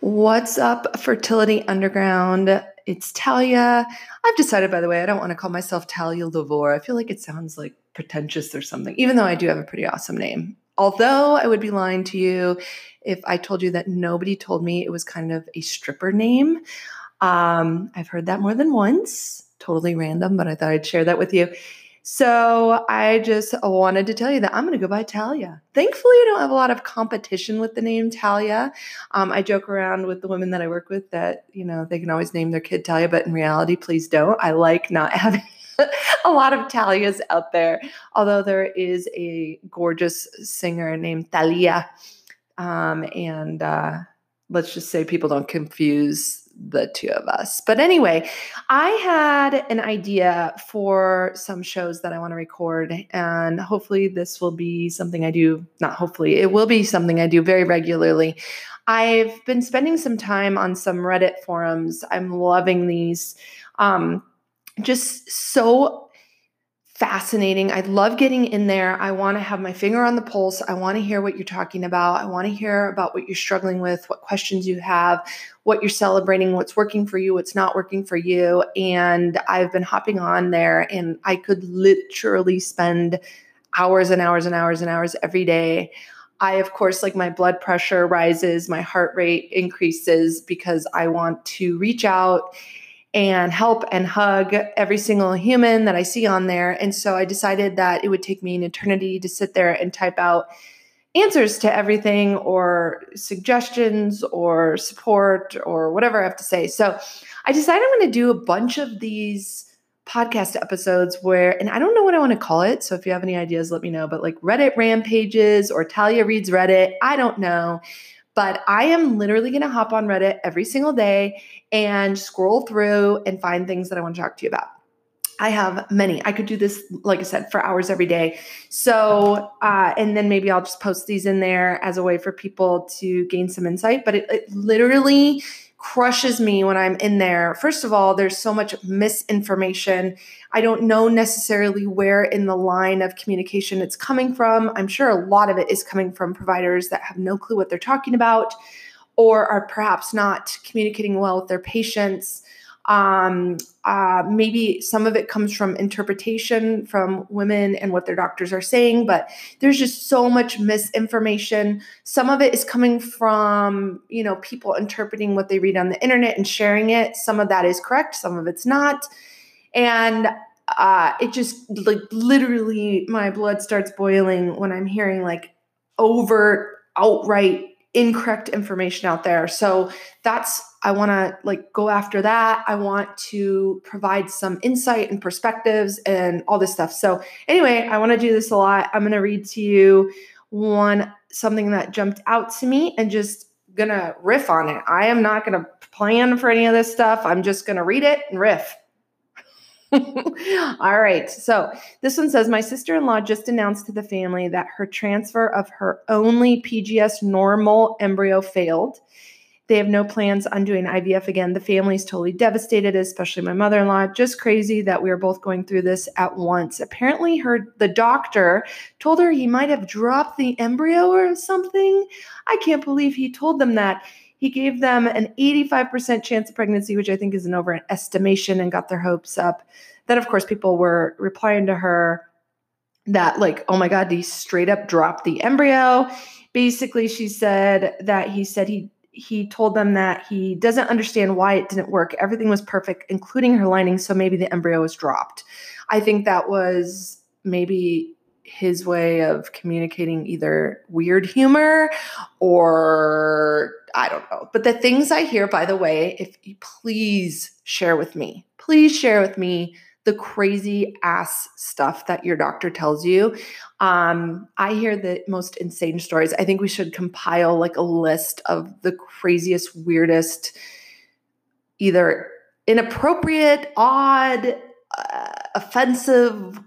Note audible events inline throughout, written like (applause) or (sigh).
What's up, Fertility Underground? It's Talia. I've decided, by the way, I don't want to call myself Talia Lavore. I feel like it sounds like pretentious or something, even though I do have a pretty awesome name. Although I would be lying to you if I told you that nobody told me it was kind of a stripper name. Um, I've heard that more than once, totally random, but I thought I'd share that with you. So I just wanted to tell you that I'm going to go by Talia. Thankfully, I don't have a lot of competition with the name Talia. Um, I joke around with the women that I work with that, you know, they can always name their kid Talia, but in reality, please don't. I like not (laughs) having a lot of Talias out there, although there is a gorgeous singer named Thalia. Um, and uh, let's just say people don't confuse the two of us. But anyway, I had an idea for some shows that I want to record, and hopefully, this will be something I do. Not hopefully, it will be something I do very regularly. I've been spending some time on some Reddit forums. I'm loving these. Um, just so fascinating. I love getting in there. I want to have my finger on the pulse. I want to hear what you're talking about. I want to hear about what you're struggling with, what questions you have, what you're celebrating, what's working for you, what's not working for you. And I've been hopping on there and I could literally spend hours and hours and hours and hours every day. I, of course, like my blood pressure rises, my heart rate increases because I want to reach out and help and hug every single human that I see on there. And so I decided that it would take me an eternity to sit there and type out answers to everything or suggestions or support or whatever I have to say. So I decided I'm going to do a bunch of these podcast episodes where, and I don't know what I want to call it. So if you have any ideas, let me know. But like Reddit rampages or Talia reads Reddit, I don't know. But I am literally going to hop on Reddit every single day and scroll through and find things that I want to talk to you about. I have many. I could do this, like I said, for hours every day. So, uh, and then maybe I'll just post these in there as a way for people to gain some insight. But it, it literally crushes me when I'm in there. First of all, there's so much misinformation. I don't know necessarily where in the line of communication it's coming from. I'm sure a lot of it is coming from providers that have no clue what they're talking about or are perhaps not communicating well with their patients. Um, uh, maybe some of it comes from interpretation from women and what their doctors are saying, but there's just so much misinformation. Some of it is coming from, you know, people interpreting what they read on the internet and sharing it. Some of that is correct, some of it's not. And uh, it just like literally my blood starts boiling when I'm hearing like overt, outright incorrect information out there. So that's I want to like go after that. I want to provide some insight and perspectives and all this stuff. So anyway, I want to do this a lot. I'm going to read to you one something that jumped out to me and just going to riff on it. I am not going to plan for any of this stuff. I'm just going to read it and riff. All right. So this one says My sister in law just announced to the family that her transfer of her only PGS normal embryo failed. They have no plans on doing IVF again. The family is totally devastated, especially my mother in law. Just crazy that we are both going through this at once. Apparently, her the doctor told her he might have dropped the embryo or something. I can't believe he told them that. He gave them an 85% chance of pregnancy, which I think is an overestimation, and got their hopes up. Then, of course, people were replying to her that, like, oh my God, he straight up dropped the embryo. Basically, she said that he said he he told them that he doesn't understand why it didn't work. Everything was perfect, including her lining, so maybe the embryo was dropped. I think that was maybe his way of communicating either weird humor or I don't know. But the things I hear, by the way, if you please share with me, please share with me the crazy ass stuff that your doctor tells you. Um, I hear the most insane stories. I think we should compile like a list of the craziest, weirdest, either inappropriate, odd, uh, offensive,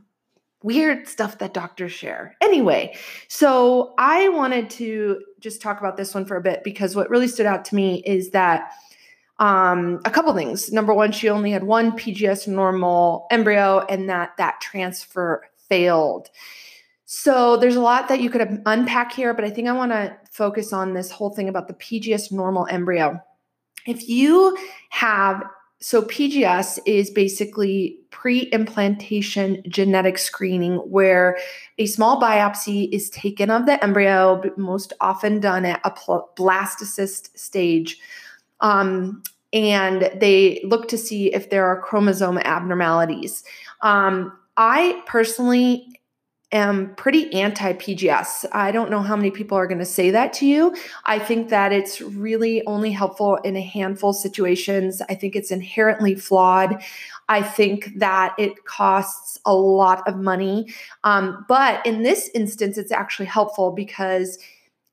weird stuff that doctors share. Anyway, so I wanted to just talk about this one for a bit because what really stood out to me is that um, a couple things. Number one, she only had one PGS normal embryo and that that transfer failed. So there's a lot that you could unpack here, but I think I want to focus on this whole thing about the PGS normal embryo. If you have so PGS is basically pre-implantation genetic screening where a small biopsy is taken of the embryo, most often done at a blastocyst stage. Um, and they look to see if there are chromosome abnormalities. Um, I personally am pretty anti PGS. I don't know how many people are going to say that to you. I think that it's really only helpful in a handful of situations. I think it's inherently flawed. I think that it costs a lot of money. Um, but in this instance, it's actually helpful because,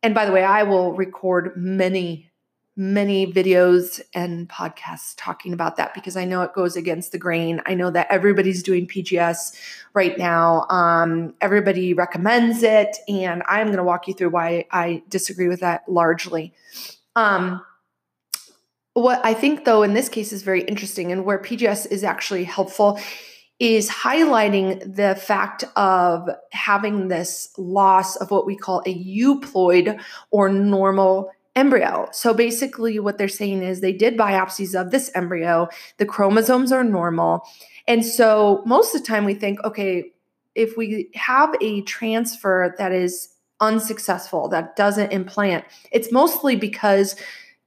and by the way, I will record many many videos and podcasts talking about that because I know it goes against the grain. I know that everybody's doing PGS right now. Um, everybody recommends it, and I'm going to walk you through why I disagree with that largely. Um, what I think, though, in this case is very interesting and where PGS is actually helpful is highlighting the fact of having this loss of what we call a euploid or normal embryo. So basically, what they're saying is they did biopsies of this embryo, the chromosomes are normal. And so most of the time we think, okay, if we have a transfer that is unsuccessful, that doesn't implant, it's mostly because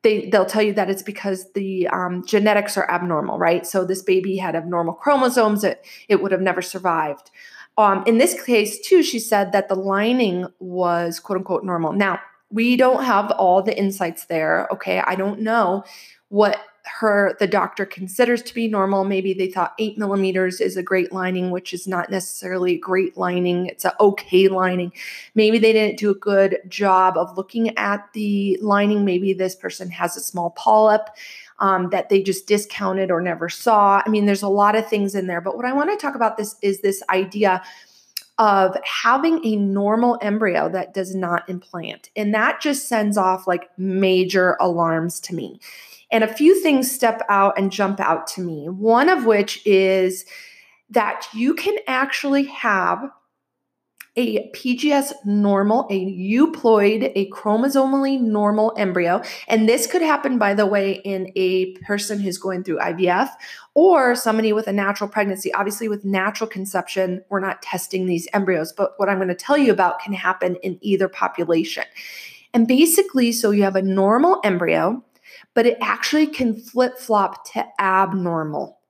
they they'll tell you that it's because the um, genetics are abnormal, right? So this baby had abnormal chromosomes; it it would have never survived. Um, in this case, too, she said that the lining was quote unquote normal. Now, we don't have all the insights there. Okay. I don't know what her the doctor considers to be normal. Maybe they thought eight millimeters is a great lining which is not necessarily a great lining. It's an okay lining. Maybe they didn't do a good job of looking at the lining. Maybe this person has a small polyp um, that they just discounted or never saw. I mean there's a lot of things in there. But what i want to talk about this is this idea of having a normal embryo that does not implant. And that just sends off like major alarms to me. And a few things step out and jump out to me. One of which is that you can actually have a PGS normal, a euploid, a chromosomally normal embryo. And this could happen, by the way, in a person who's going through IVF or somebody with a natural pregnancy. Obviously, with natural conception, we're not testing these embryos, but what I'm going to tell you about can happen in either population. And basically, so you have a normal embryo, but it actually can flip flop to abnormal.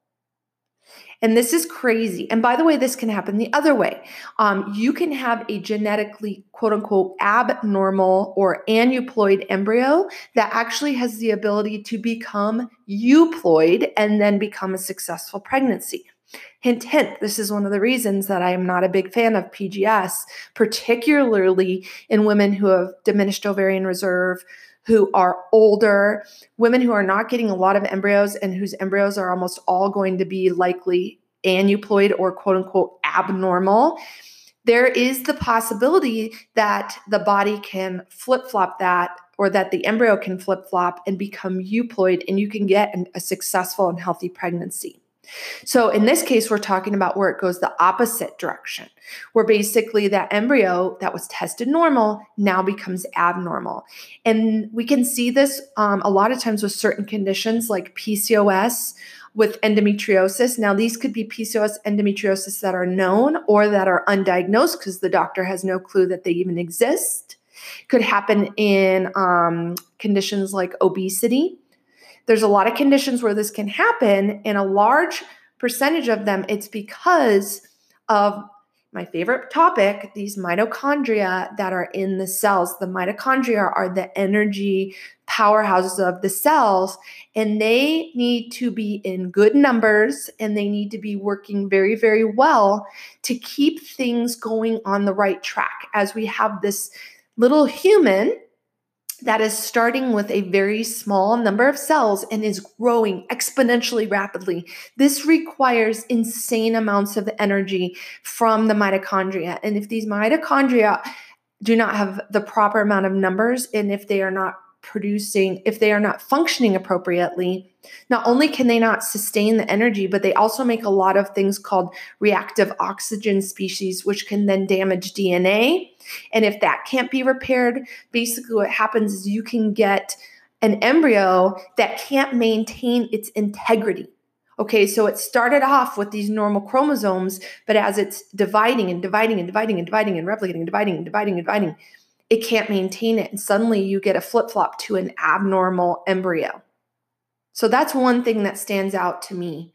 And this is crazy. And by the way, this can happen the other way. Um, you can have a genetically, quote unquote, abnormal or aneuploid embryo that actually has the ability to become euploid and then become a successful pregnancy. Hint, hint, this is one of the reasons that I am not a big fan of PGS, particularly in women who have diminished ovarian reserve, who are older, women who are not getting a lot of embryos and whose embryos are almost all going to be likely aneuploid or quote unquote abnormal. There is the possibility that the body can flip flop that or that the embryo can flip flop and become euploid and you can get an, a successful and healthy pregnancy. So in this case, we're talking about where it goes the opposite direction, where basically that embryo that was tested normal now becomes abnormal. And we can see this um, a lot of times with certain conditions like PCOS, with endometriosis. Now, these could be PCOS endometriosis that are known or that are undiagnosed because the doctor has no clue that they even exist. Could happen in um, conditions like obesity there's a lot of conditions where this can happen, and a large percentage of them, it's because of my favorite topic these mitochondria that are in the cells. The mitochondria are the energy powerhouses of the cells, and they need to be in good numbers and they need to be working very, very well to keep things going on the right track. As we have this little human that is starting with a very small number of cells and is growing exponentially rapidly. This requires insane amounts of energy from the mitochondria. And if these mitochondria do not have the proper amount of numbers and if they are not producing, if they are not functioning appropriately, not only can they not sustain the energy, but they also make a lot of things called reactive oxygen species, which can then damage DNA. And if that can't be repaired, basically what happens is you can get an embryo that can't maintain its integrity. Okay, so it started off with these normal chromosomes, but as it's dividing and dividing and dividing and dividing and replicating and dividing and dividing and dividing, it can't maintain it. And suddenly you get a flip flop to an abnormal embryo. So that's one thing that stands out to me.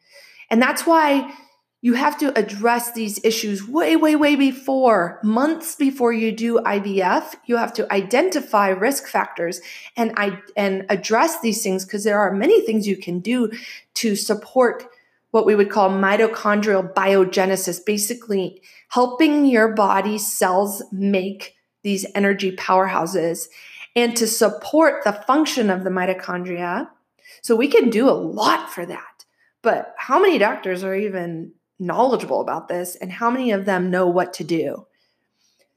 And that's why you have to address these issues way, way, way before, months before you do IVF. You have to identify risk factors and, I, and address these things because there are many things you can do to support what we would call mitochondrial biogenesis, basically helping your body cells make these energy powerhouses and to support the function of the mitochondria. So we can do a lot for that. But how many doctors are even knowledgeable about this and how many of them know what to do.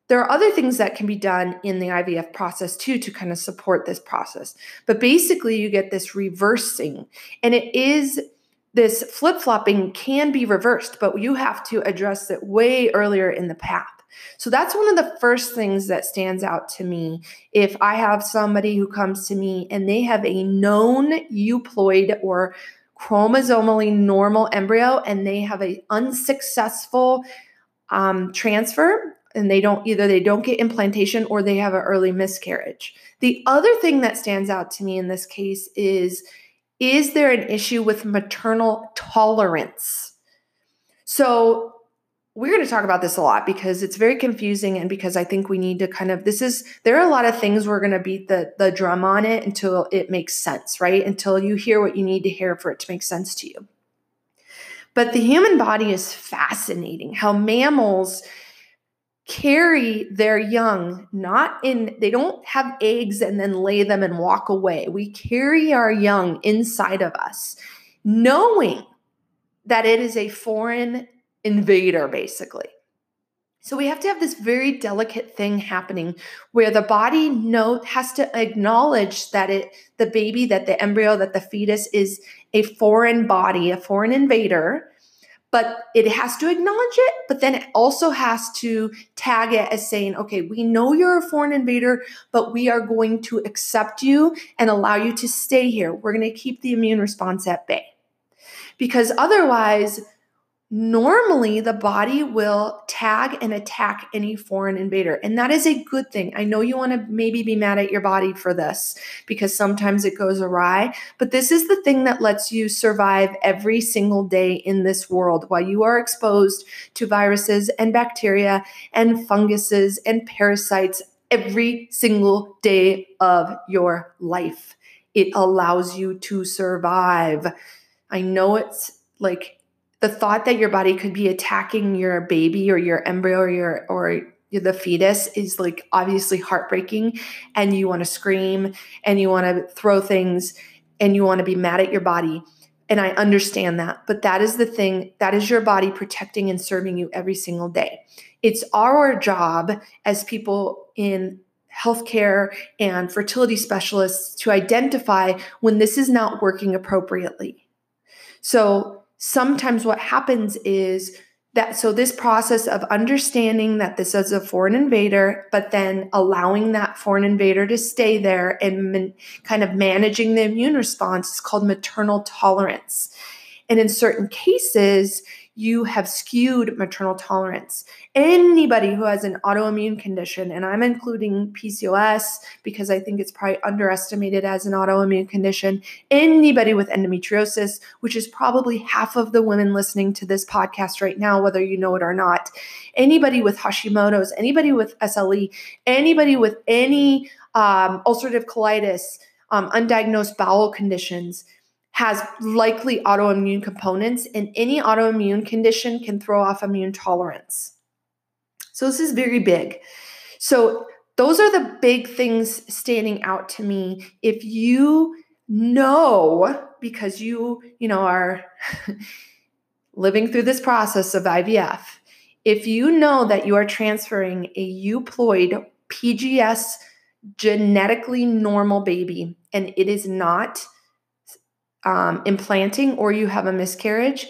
There are other things that can be done in the IVF process too to kind of support this process. But basically, you get this reversing, and it is this flip flopping can be reversed, but you have to address it way earlier in the path. So that's one of the first things that stands out to me. If I have somebody who comes to me and they have a known euploid or chromosomally normal embryo and they have a unsuccessful um, transfer and they don't either they don't get implantation or they have an early miscarriage the other thing that stands out to me in this case is is there an issue with maternal tolerance so we're going to talk about this a lot because it's very confusing and because I think we need to kind of this is there are a lot of things we're going to beat the the drum on it until it makes sense, right? Until you hear what you need to hear for it to make sense to you. But the human body is fascinating. How mammals carry their young not in they don't have eggs and then lay them and walk away. We carry our young inside of us knowing that it is a foreign invader, basically. So we have to have this very delicate thing happening where the body know has to acknowledge that it the baby that the embryo that the fetus is a foreign body, a foreign invader, but it has to acknowledge it, but then it also has to tag it as saying, okay, we know you're a foreign invader, but we are going to accept you and allow you to stay here. We're going to keep the immune response at bay. Because otherwise, normally the body will tag and attack any foreign invader. And that is a good thing. I know you want to maybe be mad at your body for this because sometimes it goes awry, but this is the thing that lets you survive every single day in this world while you are exposed to viruses and bacteria and funguses and parasites every single day of your life. It allows you to survive. I know it's like the thought that your body could be attacking your baby or your embryo or your or the fetus is like obviously heartbreaking and you want to scream and you want to throw things and you want to be mad at your body and I understand that but that is the thing that is your body protecting and serving you every single day. It's our job as people in healthcare and fertility specialists to identify when this is not working appropriately. So sometimes what happens is that so this process of understanding that this is a foreign invader but then allowing that foreign invader to stay there and man, kind of managing the immune response is called maternal tolerance. And in certain cases you have skewed maternal tolerance. Anybody who has an autoimmune condition, and I'm including PCOS because I think it's probably underestimated as an autoimmune condition, anybody with endometriosis, which is probably half of the women listening to this podcast right now, whether you know it or not, anybody with Hashimoto's, anybody with SLE, anybody with any um, ulcerative colitis, um, undiagnosed bowel conditions has likely autoimmune components, and any autoimmune condition can throw off immune tolerance. So, this is very big. So, those are the big things standing out to me. If you know, because you, you know, are (laughs) living through this process of IVF, if you know that you are transferring a euploid PGS genetically normal baby and it is not um, implanting or you have a miscarriage,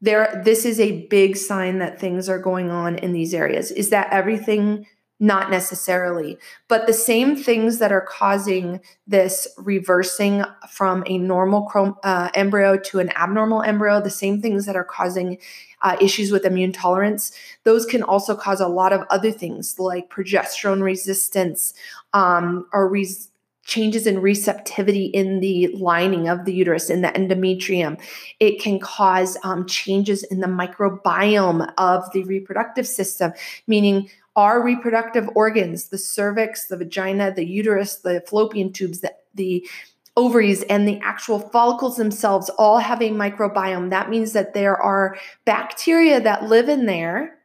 there this is a big sign that things are going on in these areas. Is that everything? Not necessarily, but the same things that are causing this reversing from a normal uh, embryo to an abnormal embryo, the same things that are causing uh, issues with immune tolerance, those can also cause a lot of other things like progesterone resistance um, or res- changes in receptivity in the lining of the uterus, in the endometrium. It can cause um, changes in the microbiome of the reproductive system, meaning our reproductive organs, the cervix, the vagina, the uterus, the fallopian tubes, the, the ovaries and the actual follicles themselves all have a microbiome. That means that there are bacteria that live in there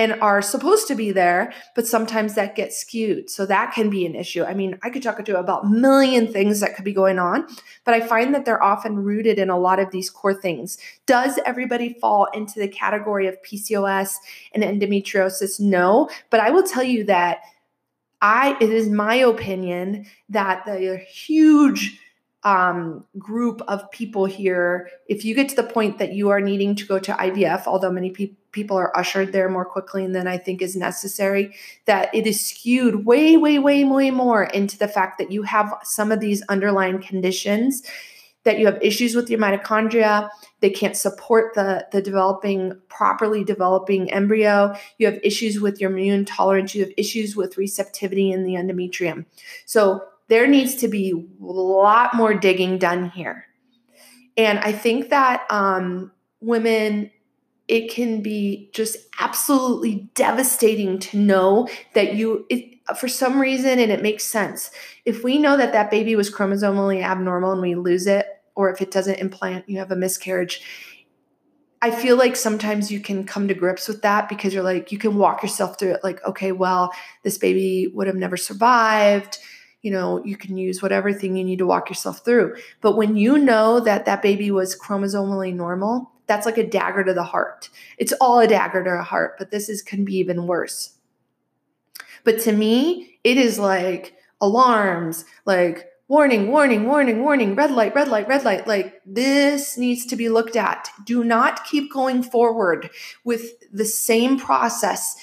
and are supposed to be there, but sometimes that gets skewed. So that can be an issue. I mean, I could talk to you about million things that could be going on, but I find that they're often rooted in a lot of these core things. Does everybody fall into the category of PCOS and endometriosis? No, but I will tell you that I it is my opinion that the huge um, group of people here, if you get to the point that you are needing to go to IVF, although many pe- people are ushered there more quickly than I think is necessary, that it is skewed way, way, way, way more into the fact that you have some of these underlying conditions, that you have issues with your mitochondria, they can't support the, the developing, properly developing embryo, you have issues with your immune tolerance, you have issues with receptivity in the endometrium. So there needs to be a lot more digging done here. And I think that um, women, it can be just absolutely devastating to know that you, it, for some reason, and it makes sense. If we know that that baby was chromosomally abnormal and we lose it, or if it doesn't implant, you have a miscarriage. I feel like sometimes you can come to grips with that because you're like, you can walk yourself through it, like, okay, well, this baby would have never survived you know, you can use whatever thing you need to walk yourself through. But when you know that that baby was chromosomally normal, that's like a dagger to the heart. It's all a dagger to the heart, but this is can be even worse. But to me, it is like alarms, like warning, warning, warning, warning, red light, red light, red light. Like this needs to be looked at. Do not keep going forward with the same process.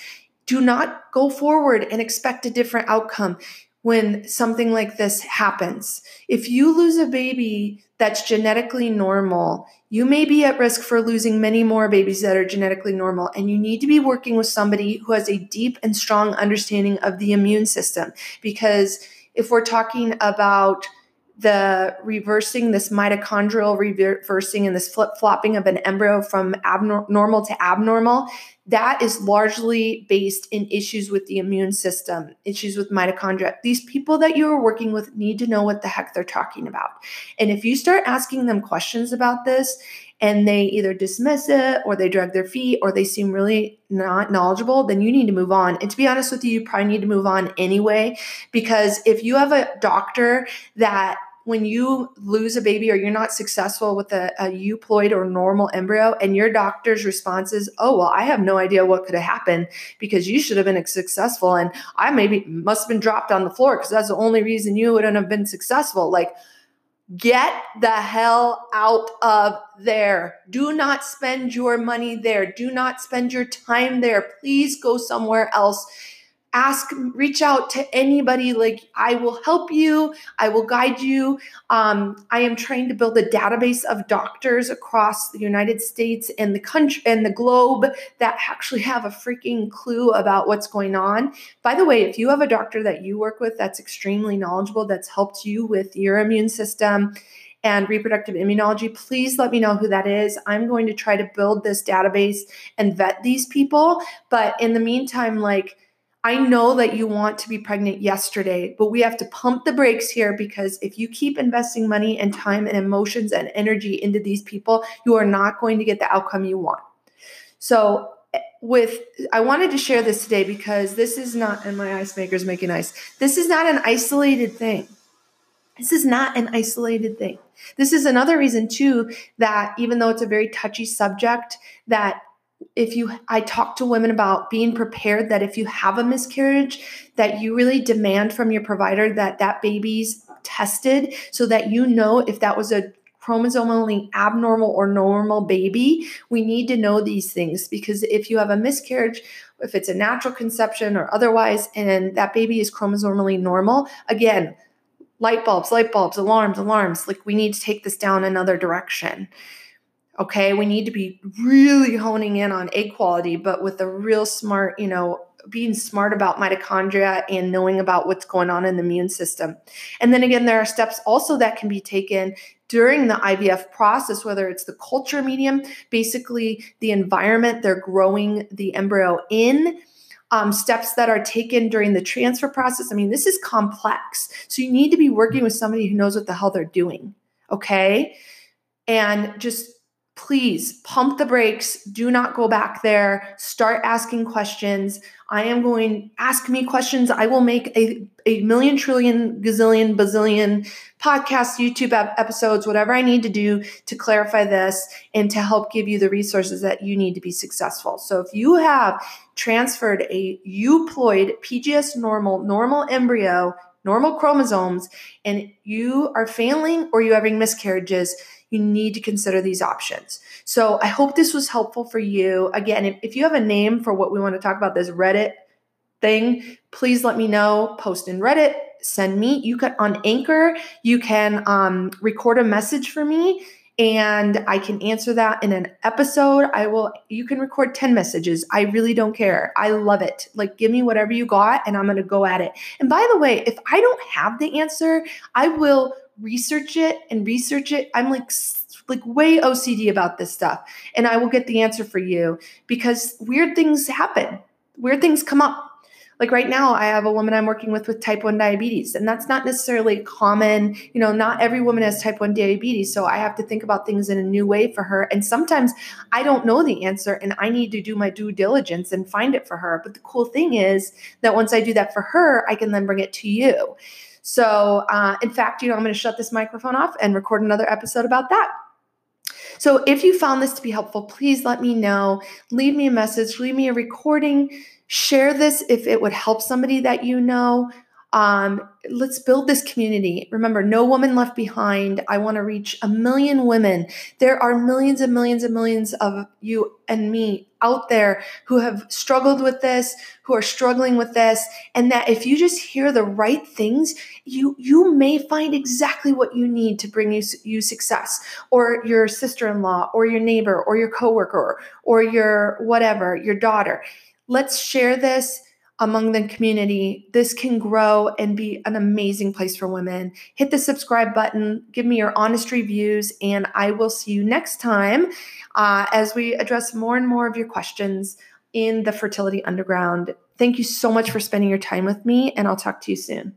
Do not go forward and expect a different outcome when something like this happens. If you lose a baby that's genetically normal, you may be at risk for losing many more babies that are genetically normal. And you need to be working with somebody who has a deep and strong understanding of the immune system. Because if we're talking about the reversing this mitochondrial reversing and this flip flopping of an embryo from abnormal to abnormal that is largely based in issues with the immune system issues with mitochondria these people that you are working with need to know what the heck they're talking about and if you start asking them questions about this and they either dismiss it or they drag their feet or they seem really not knowledgeable, then you need to move on. And to be honest with you, you probably need to move on anyway, because if you have a doctor that when you lose a baby or you're not successful with a, a euploid or normal embryo and your doctor's response is oh well i have no idea what could have happened because you should have been successful and i maybe must have been dropped on the floor because that's the only reason you wouldn't have been successful. Like get the hell out of there. Do not spend your money there. Do not spend your time there. Please go somewhere else ask reach out to anybody like i will help you i will guide you um, i am trying to build a database of doctors across the united states and the country and the globe that actually have a freaking clue about what's going on by the way if you have a doctor that you work with that's extremely knowledgeable that's helped you with your immune system and reproductive immunology, please let me know who that is. I'm going to try to build this database and vet these people. But in the meantime, like, I know that you want to be pregnant yesterday, but we have to pump the brakes here because if you keep investing money and time and emotions and energy into these people, you are not going to get the outcome you want. So, eh, with I wanted to share this today because this is not, and my ice maker's making ice. This is not an isolated thing. This is not an isolated thing. This is another reason too that even though it's a very touchy subject, that if you i talk to women about being prepared that if you have a miscarriage that you really demand from your provider that that baby's tested so that you know if that was a chromosomally abnormal or normal baby. We need to know these things because if you have a miscarriage if it's a natural conception or otherwise and that baby is chromosomally normal again light bulbs light bulbs alarms alarms like we need to take this down another direction Okay, we need to be really honing in on egg quality, but with a real smart, you know, being smart about mitochondria and knowing about what's going on in the immune system. And then again, there are steps also that can be taken during the IVF process, whether it's the culture medium, basically the environment they're growing the embryo in. Um, steps that are taken during the transfer process. I mean, this is complex. So you need to be working with somebody who knows what the hell they're doing. Okay. And just please pump the brakes. Do not go back there. Start asking questions. I am going ask me questions. I will make a, a million trillion gazillion bazillion podcasts youtube episodes whatever i need to do to clarify this and to help give you the resources that you need to be successful. So if you have transferred a euploid pgs normal normal embryo normal chromosomes and you are failing or you're having miscarriages you need to consider these options. So I hope this was helpful for you. Again, if, you have a name for what we want to talk about, this Reddit thing, please let me know. Post in Reddit, send me. You can on Anchor, you can um, record a message for me and I can answer that in an episode. I will, you can record 10 messages. I really don't care. I love it. Like, give me whatever you got, and I'm going to go at it. And by the way, if I don't have the answer, I will research it and research it. I'm like like way OCD about this stuff and I will get the answer for you because weird things happen. Weird things come up. Like right now I have a woman I'm working with with type 1 diabetes and that's not necessarily common, you know, not every woman has type 1 diabetes, so I have to think about things in a new way for her and sometimes I don't know the answer and I need to do my due diligence and find it for her. But the cool thing is that once I do that for her, I can then bring it to you. So, uh, in fact, you know, I'm going to shut this microphone off and record another episode about that. So, if you found this to be helpful, please let me know. Leave me a message, leave me a recording, share this if it would help somebody that you know. Um, let's build this community. Remember, no woman left behind. I want to reach a million women. There are millions and millions and millions of you and me out there who have struggled with this, who are struggling with this, and that if you just hear the right things, you you may find exactly what you need to bring you you success, or your sister-in-law, or your neighbor, or your coworker, or your whatever, your daughter. Let's share this among the community. This can grow and be an amazing place for women. Hit the subscribe button, give me your honest reviews, and I will see you next time uh, as we address more and more of your questions in the Fertility Underground. Thank you so much for spending your time with me, and I'll talk to you soon.